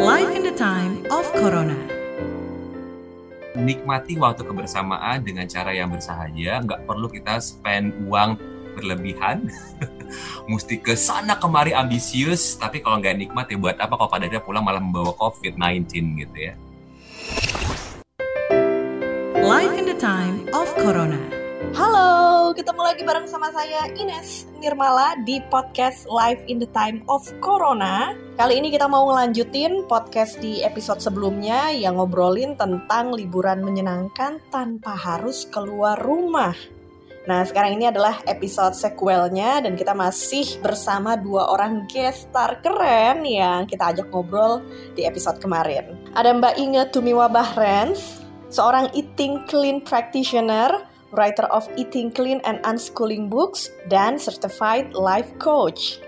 Life in the time of Corona. Nikmati waktu kebersamaan dengan cara yang bersahaja, nggak perlu kita spend uang berlebihan, mesti ke sana kemari ambisius, tapi kalau nggak nikmat ya buat apa kalau pada akhirnya pulang malah membawa COVID-19 gitu ya. Life in the time of Corona. Halo, ketemu lagi bareng sama saya Ines Nirmala di podcast Live in the Time of Corona. Kali ini kita mau ngelanjutin podcast di episode sebelumnya yang ngobrolin tentang liburan menyenangkan tanpa harus keluar rumah. Nah, sekarang ini adalah episode sequelnya dan kita masih bersama dua orang guest star keren yang kita ajak ngobrol di episode kemarin. Ada Mbak Inge Tumiwa Bahrens, seorang eating clean practitioner, writer of Eating Clean and Unschooling Books, dan certified life coach.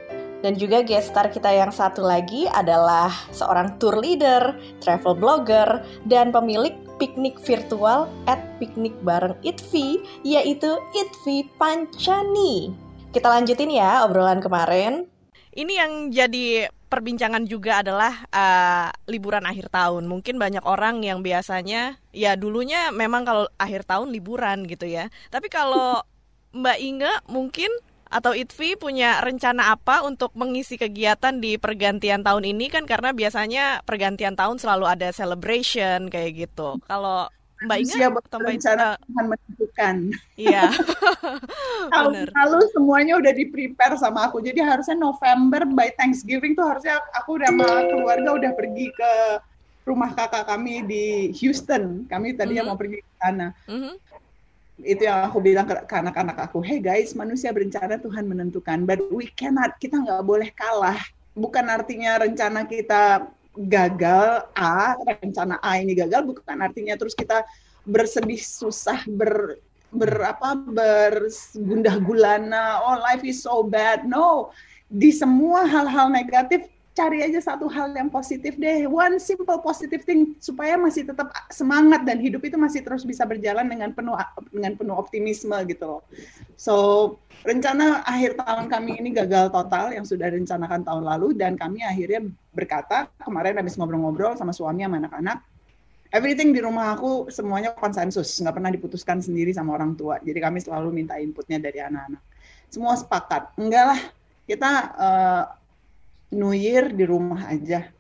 Dan juga guest star kita yang satu lagi adalah seorang tour leader, travel blogger, dan pemilik piknik virtual at piknik bareng Itvi, yaitu Itvi Pancani. Kita lanjutin ya obrolan kemarin. Ini yang jadi perbincangan juga adalah uh, liburan akhir tahun. Mungkin banyak orang yang biasanya ya dulunya memang kalau akhir tahun liburan gitu ya. Tapi kalau Mbak Inge mungkin atau Itvi punya rencana apa untuk mengisi kegiatan di pergantian tahun ini kan karena biasanya pergantian tahun selalu ada celebration kayak gitu. Kalau Mbak Inge atau Mbak rencana uh, Tuhan menentukan. Iya. Tahun lalu semuanya udah di prepare sama aku. Jadi harusnya November by Thanksgiving tuh harusnya aku udah sama keluarga udah pergi ke rumah kakak kami di Houston. Kami tadinya mm -hmm. mau pergi ke sana. Mm -hmm. Itu yang aku bilang ke, ke anak-anak aku, hey guys, manusia berencana Tuhan menentukan, but we cannot, kita nggak boleh kalah. Bukan artinya rencana kita gagal A, rencana A ini gagal bukan artinya terus kita bersedih susah ber berapa bergundah gulana oh life is so bad. No di semua hal-hal negatif cari aja satu hal yang positif deh. One simple positive thing supaya masih tetap semangat dan hidup itu masih terus bisa berjalan dengan penuh dengan penuh optimisme gitu loh. So rencana akhir tahun kami ini gagal total yang sudah direncanakan tahun lalu dan kami akhirnya berkata kemarin habis ngobrol-ngobrol sama suami sama anak-anak everything di rumah aku semuanya konsensus nggak pernah diputuskan sendiri sama orang tua. Jadi kami selalu minta inputnya dari anak-anak. Semua sepakat enggak lah kita uh, New Year di rumah aja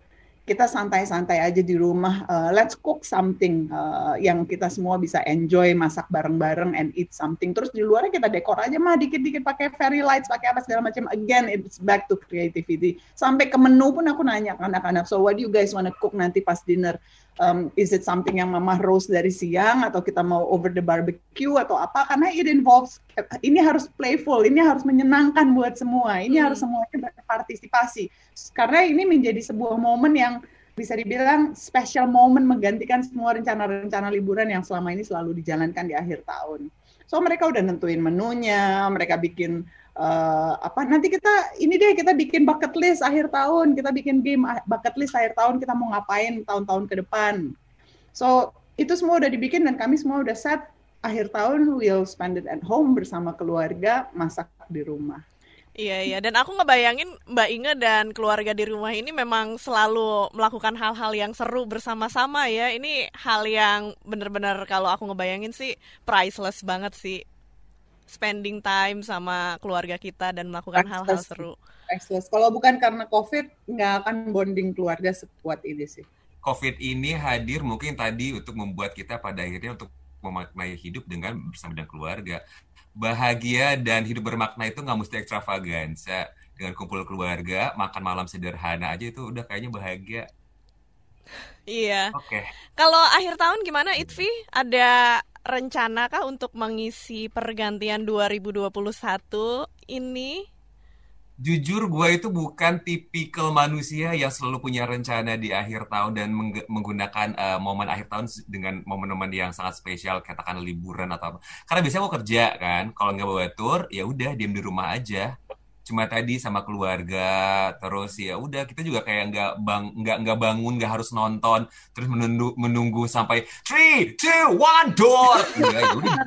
kita santai-santai aja di rumah. Uh, let's cook something uh, yang kita semua bisa enjoy, masak bareng-bareng and eat something. Terus di luarnya kita dekor aja mah dikit-dikit pakai fairy lights, pakai apa segala macam. Again, it's back to creativity. Sampai ke menu pun aku nanya ke anak-anak, so what do you guys wanna cook nanti pas dinner? Um, is it something yang mama roast dari siang atau kita mau over the barbecue atau apa? Karena it involves ini harus playful, ini harus menyenangkan buat semua, ini hmm. harus semuanya berpartisipasi. Karena ini menjadi sebuah momen yang bisa dibilang special moment menggantikan semua rencana-rencana liburan yang selama ini selalu dijalankan di akhir tahun. So mereka udah nentuin menunya, mereka bikin uh, apa nanti kita ini deh kita bikin bucket list akhir tahun kita bikin game ah, bucket list akhir tahun kita mau ngapain tahun-tahun ke depan. So itu semua udah dibikin dan kami semua udah set akhir tahun we'll spend it at home bersama keluarga masak di rumah. Iya iya. Dan aku ngebayangin Mbak Inge dan keluarga di rumah ini memang selalu melakukan hal-hal yang seru bersama-sama ya. Ini hal yang bener-bener kalau aku ngebayangin sih priceless banget sih spending time sama keluarga kita dan melakukan hal-hal seru. Excellent. Kalau bukan karena COVID, nggak akan bonding keluarga sekuat ini sih. COVID ini hadir mungkin tadi untuk membuat kita pada akhirnya untuk memaknai hidup dengan bersama dengan keluarga. Bahagia dan hidup bermakna itu nggak mesti ekstravaganza. Dengan kumpul keluarga, makan malam sederhana aja itu udah kayaknya bahagia. Iya. Oke. Okay. Kalau akhir tahun gimana Itvi? Ada rencana kah untuk mengisi pergantian 2021 ini? Jujur gue itu bukan tipikal manusia yang selalu punya rencana di akhir tahun dan meng menggunakan uh, momen akhir tahun dengan momen-momen yang sangat spesial, katakan liburan atau apa. Karena biasanya gue kerja kan, kalau nggak bawa tour, ya udah diem di rumah aja. Cuma tadi sama keluarga terus ya udah kita juga kayak nggak bang nggak nggak bangun nggak harus nonton terus menunggu menunggu sampai three two one door. Ya, ya udah.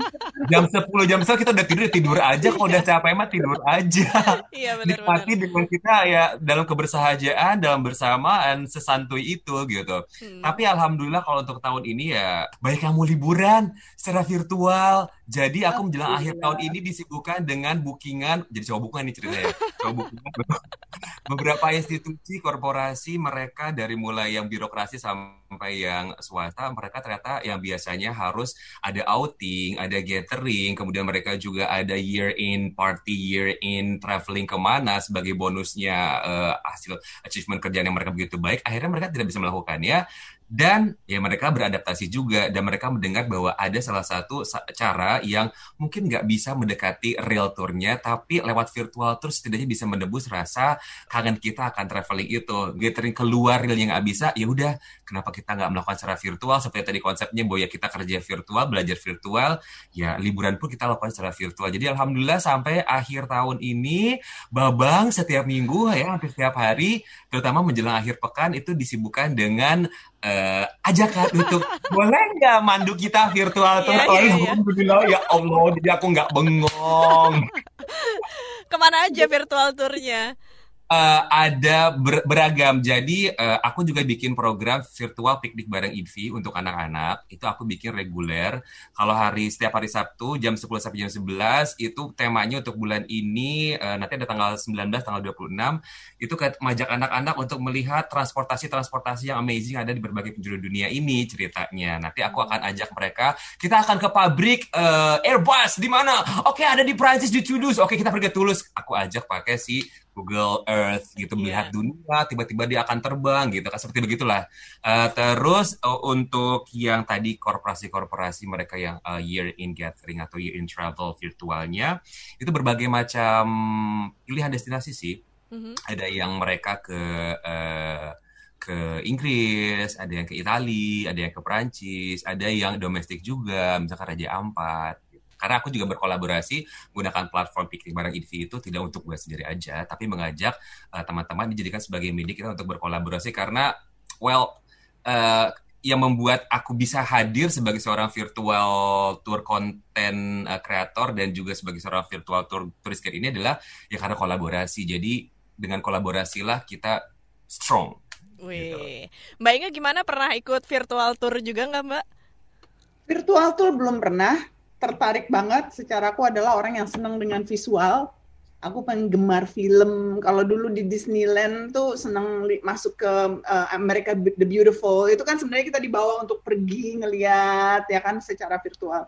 Jam sepuluh jam sepuluh kita udah tidur tidur aja. Kalau udah capek mah tidur aja. Iya, bener, nikmati dengan kita ya dalam kebersahajaan dalam bersamaan sesantuy itu gitu. Hmm. tapi alhamdulillah kalau untuk tahun ini ya yang mau liburan secara virtual jadi aku menjelang akhir tahun ini disibukkan dengan bookingan jadi coba bookingan nih ceritanya beberapa institusi korporasi mereka dari mulai yang birokrasi sampai yang swasta mereka ternyata yang biasanya harus ada outing, ada gathering, kemudian mereka juga ada year in party, year in traveling ke mana sebagai bonusnya uh, hasil achievement kerjaan yang mereka begitu baik, akhirnya mereka tidak bisa melakukannya dan ya mereka beradaptasi juga dan mereka mendengar bahwa ada salah satu cara yang mungkin nggak bisa mendekati real tournya tapi lewat virtual tour setidaknya bisa menebus rasa kangen kita akan traveling itu. Gathering keluar real yang nggak bisa ya udah kenapa kita nggak melakukan secara virtual seperti tadi konsepnya bahwa ya kita kerja virtual belajar virtual ya liburan pun kita lakukan secara virtual jadi alhamdulillah sampai akhir tahun ini babang setiap minggu ya hampir setiap hari terutama menjelang akhir pekan itu disibukkan dengan uh, ajakan untuk boleh nggak mandu kita virtual tuh? Yeah, yeah, yeah. Alhamdulillah ya Allah, jadi aku nggak bengong. Ke mana aja virtual turnya? Uh, ada ber beragam. Jadi uh, aku juga bikin program virtual piknik bareng Idvi untuk anak-anak. Itu aku bikin reguler. Kalau hari setiap hari Sabtu jam 10 sampai jam 11 itu temanya untuk bulan ini uh, nanti ada tanggal 19 tanggal 26 itu kayak mengajak anak-anak untuk melihat transportasi-transportasi yang amazing ada di berbagai penjuru dunia ini ceritanya. Nanti aku akan ajak mereka. Kita akan ke pabrik uh, Airbus di mana? Oke, okay, ada di Prancis di Toulouse. Oke, okay, kita pergi Toulouse. Aku ajak pakai si Google Earth gitu yeah. melihat dunia tiba-tiba dia akan terbang gitu kan seperti begitulah uh, terus uh, untuk yang tadi korporasi-korporasi mereka yang uh, year in gathering atau year in travel virtualnya itu berbagai macam pilihan destinasi sih mm-hmm. ada yang mereka ke uh, ke Inggris, ada yang ke Italia, ada yang ke Perancis, ada yang domestik juga, misalkan Raja Ampat karena aku juga berkolaborasi menggunakan platform piknik bareng IDV itu tidak untuk gue sendiri aja, tapi mengajak uh, teman-teman dijadikan sebagai media kita untuk berkolaborasi karena well uh, yang membuat aku bisa hadir sebagai seorang virtual tour content uh, creator dan juga sebagai seorang virtual tour tourist guide ini adalah ya karena kolaborasi. Jadi dengan kolaborasilah kita strong. Wih, gitu. Mbak Inga gimana pernah ikut virtual tour juga nggak Mbak? Virtual tour belum pernah, tertarik banget. Secara aku adalah orang yang senang dengan visual. Aku penggemar film. Kalau dulu di Disneyland tuh senang masuk ke uh, America the Beautiful. Itu kan sebenarnya kita dibawa untuk pergi ngeliat ya kan secara virtual.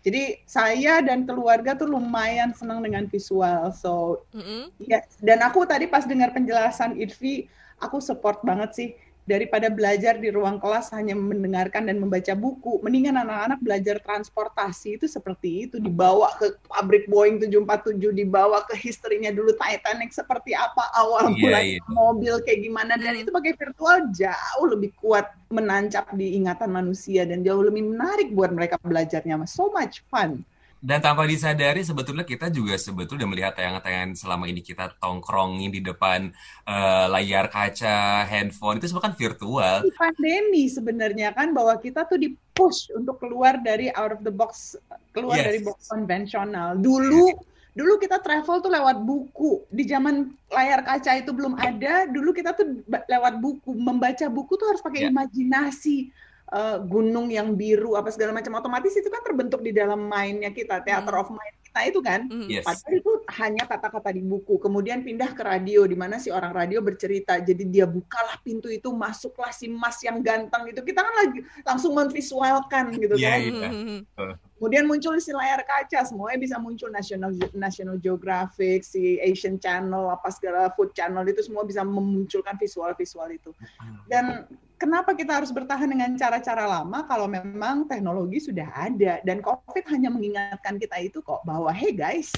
Jadi saya dan keluarga tuh lumayan senang dengan visual. So mm -hmm. ya dan aku tadi pas dengar penjelasan Irvi aku support banget sih daripada belajar di ruang kelas hanya mendengarkan dan membaca buku, mendingan anak-anak belajar transportasi itu seperti itu, dibawa ke pabrik Boeing 747, dibawa ke historinya dulu Titanic seperti apa awal yeah, mulai yeah. mobil kayak gimana dan itu pakai virtual jauh lebih kuat menancap di ingatan manusia dan jauh lebih menarik buat mereka belajarnya, so much fun. Dan tanpa disadari sebetulnya kita juga sebetulnya melihat tayangan-tayangan selama ini kita tongkrongin di depan uh, layar kaca, handphone itu semua kan virtual. Di pandemi sebenarnya kan bahwa kita tuh di push untuk keluar dari out of the box, keluar yes. dari box konvensional. Dulu dulu kita travel tuh lewat buku. Di zaman layar kaca itu belum ada, dulu kita tuh lewat buku. Membaca buku tuh harus pakai yeah. imajinasi uh, gunung yang biru apa segala macam otomatis itu kan terbentuk di dalam mainnya kita theater mm. of mind kita itu kan mm. yes. padahal itu hanya kata-kata di buku kemudian pindah ke radio di mana si orang radio bercerita jadi dia bukalah pintu itu masuklah si mas yang ganteng itu kita kan lagi langsung memvisualkan gitu yeah, kan yeah. Uh. Kemudian muncul si layar kaca, semuanya bisa muncul National National Geographic, si Asian Channel, apa segala Food Channel itu semua bisa memunculkan visual-visual itu. Dan kenapa kita harus bertahan dengan cara-cara lama kalau memang teknologi sudah ada? Dan COVID hanya mengingatkan kita itu kok bahwa hey guys,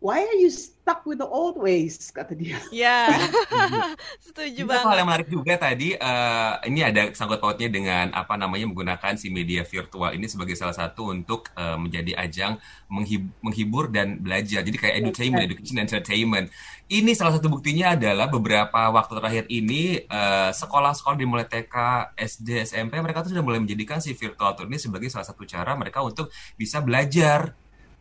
why are you stuck with the old ways kata dia. Ya, setuju Itu banget. hal yang menarik juga tadi, eh, ini ada sangkut pautnya dengan apa namanya menggunakan si media virtual ini sebagai salah satu untuk eh, menjadi ajang menghib- menghibur dan belajar. Jadi kayak edutainment, education, entertainment. Ini salah satu buktinya adalah beberapa waktu terakhir ini eh, sekolah-sekolah di mulai TK, SD, SMP mereka tuh sudah mulai menjadikan si virtual tour ini sebagai salah satu cara mereka untuk bisa belajar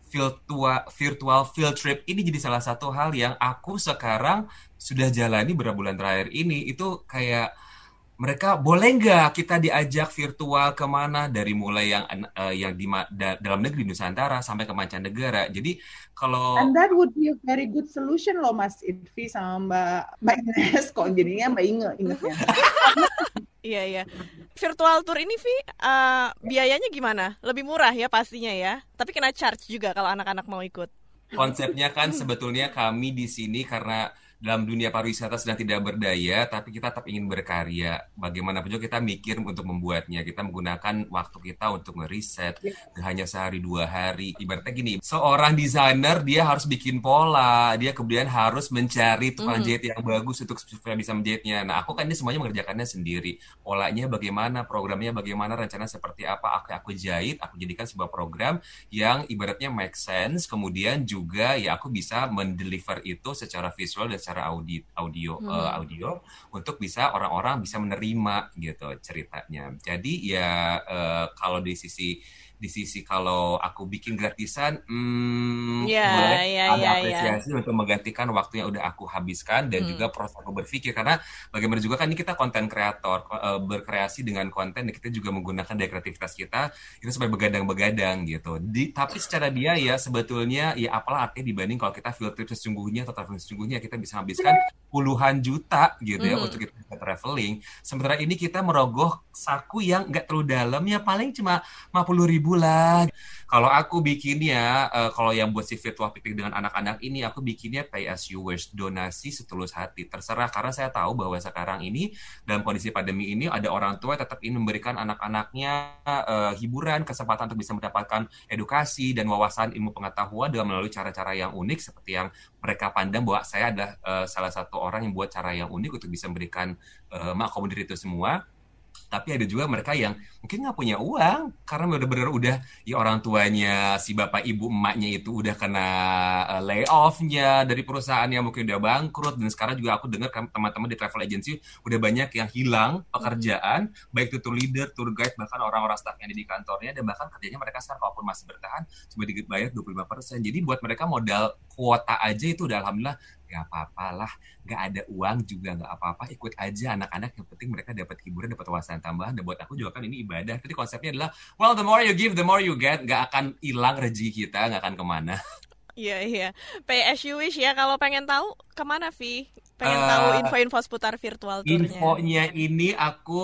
virtual virtual field trip ini jadi salah satu hal yang aku sekarang sudah jalani beberapa bulan terakhir ini. Itu kayak mereka boleh nggak kita diajak virtual ke mana? Dari mulai yang eh, yang di ma- da- dalam negeri Nusantara sampai ke mancanegara. Jadi kalau And that would be a very good solution loh Mas Idvi sama Mbak Mbak Ines. Kok jadinya Mbak Inge ingetnya. Iya, iya. Virtual tour ini, Vi, eh, biayanya gimana? Lebih murah ya pastinya ya. Tapi kena charge juga kalau anak-anak mau ikut. konsepnya kan sebetulnya kami di sini karena dalam dunia pariwisata sedang tidak berdaya, tapi kita tetap ingin berkarya. Bagaimanapun juga kita mikir untuk membuatnya. Kita menggunakan waktu kita untuk ngeriset, gak hanya sehari dua hari. Ibaratnya gini, seorang desainer dia harus bikin pola, dia kemudian harus mencari tukang Mhm. jahit yang bagus untuk supaya bisa menjahitnya. Nah, aku kan ini semuanya mengerjakannya sendiri. Polanya bagaimana, programnya bagaimana, rencana seperti apa, aku aku jahit, aku jadikan sebuah program yang ibaratnya make sense, kemudian juga ya aku bisa mendeliver itu secara visual dan secara audio audio Hmm. eh, audio untuk bisa orang-orang bisa menerima gitu ceritanya. Jadi ya eh, kalau di sisi di sisi kalau aku bikin gratisan, hmm, Ya, boleh ya, ada ya, ya. apresiasi untuk menggantikan waktu yang udah aku habiskan dan Hmm. juga proses aku berpikir karena bagaimana juga kan ini kita konten kreator eh, berkreasi dengan konten dan kita juga menggunakan dari kreativitas kita itu supaya begadang-begadang gitu. Di, tapi secara biaya sebetulnya ya apalah artinya dibanding kalau kita field trip sesungguhnya atau traveling sesungguhnya kita bisa habiskan puluhan juta gitu ya Mhm. untuk kita traveling. Sementara ini kita merogoh saku yang nggak terlalu dalam ya paling cuma 50 ribu lah. Kalau aku bikinnya, eh, kalau yang buat si virtual picnic dengan anak-anak ini, aku bikinnya pay as you wish, donasi setulus hati. Terserah, karena saya tahu bahwa sekarang ini, dalam kondisi pandemi ini, ada orang tua tetap ingin memberikan anak-anaknya eh, hiburan, kesempatan untuk bisa mendapatkan edukasi dan wawasan ilmu pengetahuan dengan melalui cara-cara yang unik, seperti yang mereka pandang bahwa saya adalah eh, salah satu orang yang buat cara yang unik untuk bisa memberikan eh, mengakomodir itu semua tapi ada juga mereka yang mungkin nggak punya uang karena benar-benar udah ya orang tuanya si bapak ibu emaknya itu udah kena uh, layoff-nya dari perusahaan yang mungkin udah bangkrut dan sekarang juga aku dengar teman-teman di travel agency udah banyak yang hilang pekerjaan baik itu tour leader, tour guide bahkan orang-orang staff yang ada di kantornya dan bahkan kerjanya mereka sekarang kalaupun masih bertahan cuma dibayar 25%. Jadi buat mereka modal kuota aja itu udah alhamdulillah nggak apa-apalah nggak ada uang juga nggak apa-apa ikut aja anak-anak yang penting mereka dapat hiburan dapat wawasan tambahan dan buat aku juga kan ini ibadah jadi konsepnya adalah well the more you give the more you get nggak akan hilang rezeki kita nggak akan ke mana Iya, iya. Pay as you wish ya. Kalau pengen tahu, ke mana, Vi? Pengen Eh, tahu info-info seputar virtual tournya. infonya ini aku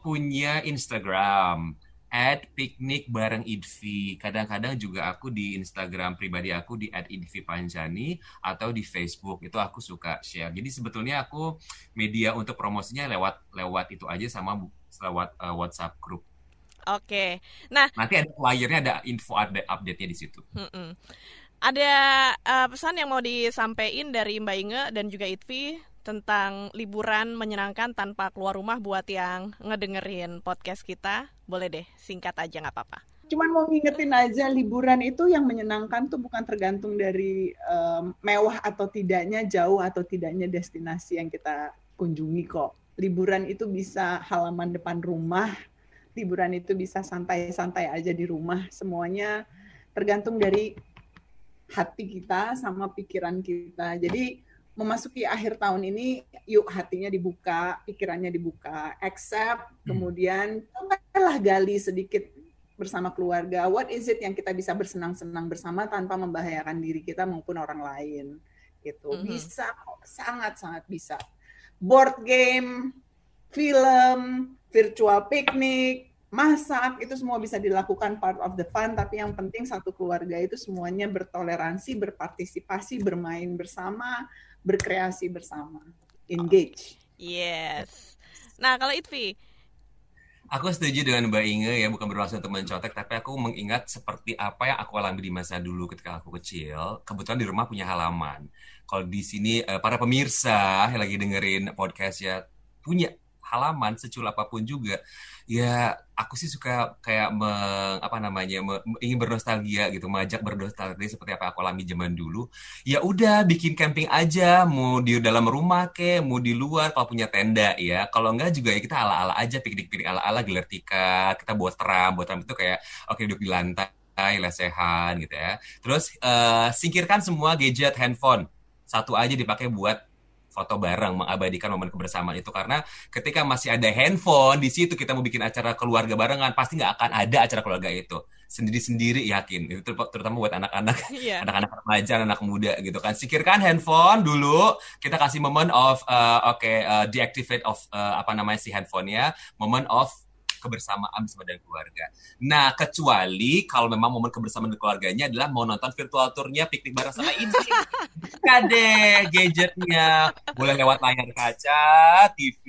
punya Instagram at piknik bareng Idvi. Kadang-kadang juga aku di Instagram pribadi aku di at Idvi Panjani atau di Facebook itu aku suka share. Jadi sebetulnya aku media untuk promosinya lewat lewat itu aja sama lewat uh, WhatsApp grup. Oke. Nah, Nanti ada flyernya ada info update update-nya di situ. mm-mm. ada eh, pesan yang mau disampaikan dari Mbak Inge dan juga Itvi tentang liburan menyenangkan tanpa keluar rumah buat yang ngedengerin podcast kita. Boleh deh, singkat aja nggak apa-apa. Cuman mau ngingetin aja liburan itu yang menyenangkan tuh bukan tergantung dari em, mewah atau tidaknya, jauh atau tidaknya destinasi yang kita kunjungi kok. Liburan itu bisa halaman depan rumah, liburan itu bisa santai-santai aja di rumah. Semuanya tergantung dari hati kita sama pikiran kita. Jadi memasuki akhir tahun ini, yuk hatinya dibuka, pikirannya dibuka, accept, kemudian cobalah gali sedikit bersama keluarga. What is it yang kita bisa bersenang-senang bersama tanpa membahayakan diri kita maupun orang lain? Gitu. Mhm. Bisa sangat-sangat bisa. Board game, film, virtual picnic, masak, itu semua bisa dilakukan part of the fun, tapi yang penting satu keluarga itu semuanya bertoleransi, berpartisipasi, bermain bersama, berkreasi bersama. Engage. Yes. Nah, kalau Itvi, Aku setuju dengan Mbak Inge ya, bukan bermaksud untuk mencontek, tapi aku mengingat seperti apa yang aku alami di masa dulu ketika aku kecil. Kebetulan di rumah punya halaman. Kalau di sini eh, para pemirsa yang lagi dengerin podcast ya punya halaman secul apa pun juga ya aku sih suka kayak me, apa namanya me, ingin bernostalgia gitu mengajak bernostalgia seperti apa aku alami zaman dulu. Ya udah bikin camping aja mau di dalam rumah ke mau di luar kalau punya tenda ya. Kalau enggak juga ya kita ala ala aja piknik piknik ala ala gelar tikar kita buat teram buat teram itu kayak oke okay, duduk di lantai lesehan gitu ya. Terus uh, singkirkan semua gadget handphone. Satu aja dipakai buat foto bareng mengabadikan momen kebersamaan itu. Karena ketika masih ada handphone di situ kita mau bikin acara keluarga barengan pasti nggak akan ada acara keluarga itu. Sendiri-sendiri yakin. Itu terutama buat anak-anak. Yeah. anak-anak remaja anak muda gitu kan. Sikirkan handphone dulu. Kita kasih moment of uh, oke okay, uh, deactivate of uh, apa namanya si handphonenya. Moment of kebersamaan bersama dengan keluarga. Nah, kecuali kalau memang momen kebersamaan dengan keluarganya adalah mau nonton virtual tournya piknik bareng sama ini. Kade gadgetnya boleh lewat layar kaca, TV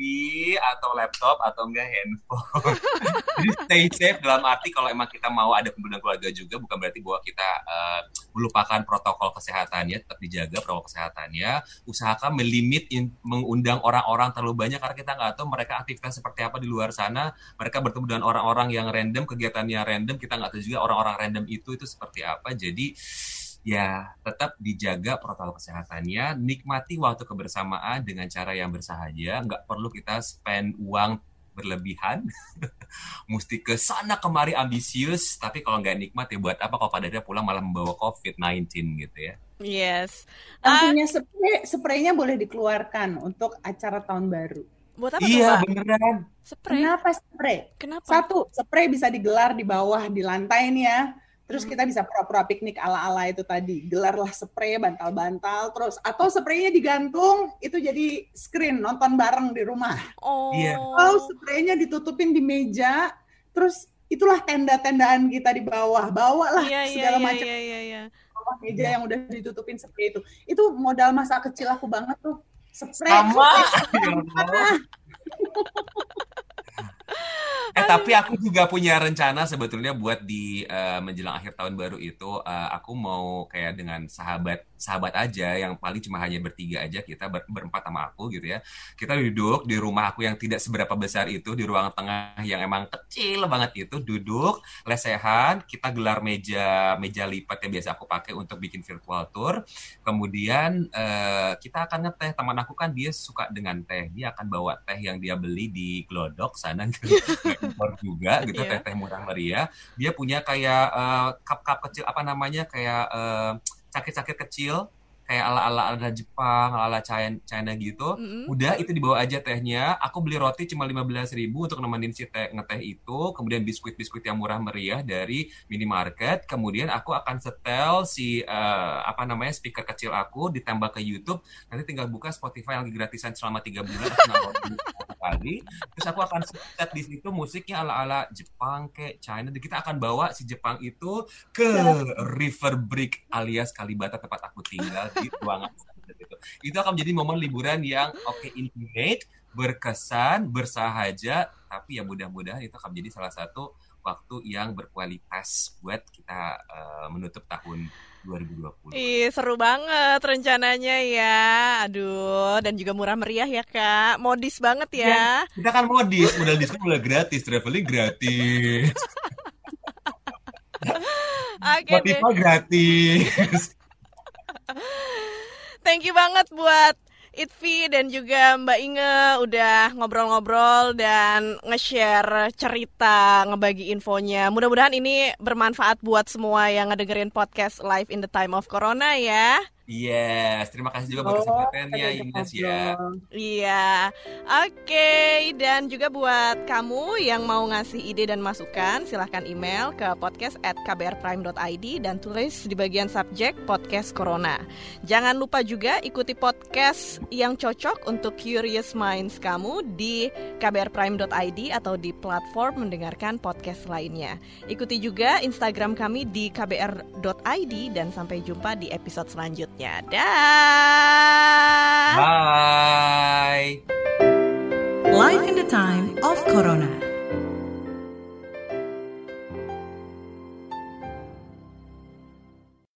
atau laptop atau enggak handphone. Jadi stay safe dalam arti kalau emang kita mau ada kumpul keluarga juga bukan berarti bahwa kita uh, melupakan protokol kesehatannya, tetap dijaga protokol kesehatannya. Usahakan melimit mengundang orang-orang terlalu banyak karena kita nggak tahu mereka aktivitas seperti apa di luar sana. Mereka bertemu dengan orang-orang yang random, kegiatannya random, kita nggak tahu juga orang-orang random itu itu seperti apa. Jadi ya tetap dijaga protokol kesehatannya, nikmati waktu kebersamaan dengan cara yang bersahaja, nggak perlu kita spend uang berlebihan, mesti ke sana kemari ambisius, tapi kalau nggak nikmat ya buat apa kalau pada akhirnya pulang malah membawa COVID-19 gitu ya. Yes. Uh, punya spray, spraynya boleh dikeluarkan untuk acara tahun baru. Buat apa iya, tuh, beneran. Spray. Kenapa spray? Kenapa? Satu, spray bisa digelar di bawah di lantai nih ya. Terus hmm. kita bisa pura-pura piknik ala-ala itu tadi. Gelarlah spray bantal-bantal terus atau spraynya digantung itu jadi screen nonton bareng di rumah. Oh. Iya. Atau spraynya ditutupin di meja terus itulah tenda-tendaan kita di bawah. Bawalah yeah, iya, segala yeah, macam. Yeah, yeah, yeah. Bawah meja yang udah ditutupin seperti itu. Itu modal masa kecil aku banget tuh spray. Sama. eh tapi aku juga punya rencana sebetulnya buat di uh, menjelang akhir tahun baru itu uh, aku mau kayak dengan sahabat sahabat aja yang paling cuma hanya bertiga aja kita ber, berempat sama aku gitu ya. Kita duduk di rumah aku yang tidak seberapa besar itu di ruang tengah yang emang kecil banget itu duduk lesehan kita gelar meja meja lipat yang biasa aku pakai untuk bikin virtual tour. Kemudian uh, kita akan ngeteh teman aku kan dia suka dengan teh dia akan bawa teh yang dia beli di Glodok sana impor juga gitu yeah. teh teh murah meriah dia punya kayak uh, cup-cup kecil apa namanya kayak uh, cakit-cakit kecil kayak ala-ala ala Jepang, ala-ala China, China gitu. Mm-hmm. Udah itu dibawa aja tehnya. Aku beli roti cuma lima belas ribu untuk nemenin si teh ngeteh itu. Kemudian biskuit-biskuit yang murah meriah dari minimarket. Kemudian aku akan setel si uh, apa namanya speaker kecil aku ditambah ke YouTube. Nanti tinggal buka Spotify yang lagi gratisan selama tiga bulan. kali. Terus aku akan set di situ musiknya ala-ala Jepang kayak China. Dan kita akan bawa si Jepang itu ke River Brick alias Kalibata tempat aku tinggal di ruangan itu. Itu akan menjadi momen liburan yang oke okay, intimate, berkesan, bersahaja, tapi ya mudah-mudahan itu akan menjadi salah satu waktu yang berkualitas buat kita uh, menutup tahun 2020. Ih, seru banget rencananya ya. Aduh, dan juga murah meriah ya, Kak. Modis banget ya. ya kita kan modis, modal diskon udah gratis, traveling gratis. Oke okay, gratis. Thank you banget buat Itvi dan juga Mbak Inge udah ngobrol-ngobrol dan nge-share cerita, ngebagi infonya. Mudah-mudahan ini bermanfaat buat semua yang ngedengerin podcast Live in the Time of Corona ya. Yes, terima kasih juga buat kesempatannya oh, Ines ya. Iya, oke. Okay. Dan juga buat kamu yang mau ngasih ide dan masukan, silahkan email ke podcast at kbrprime.id dan tulis di bagian subjek podcast corona. Jangan lupa juga ikuti podcast yang cocok untuk curious minds kamu di kbrprime.id atau di platform mendengarkan podcast lainnya. Ikuti juga Instagram kami di kbr.id dan sampai jumpa di episode selanjutnya selanjutnya. Dah. Bye. Life in the time of Corona.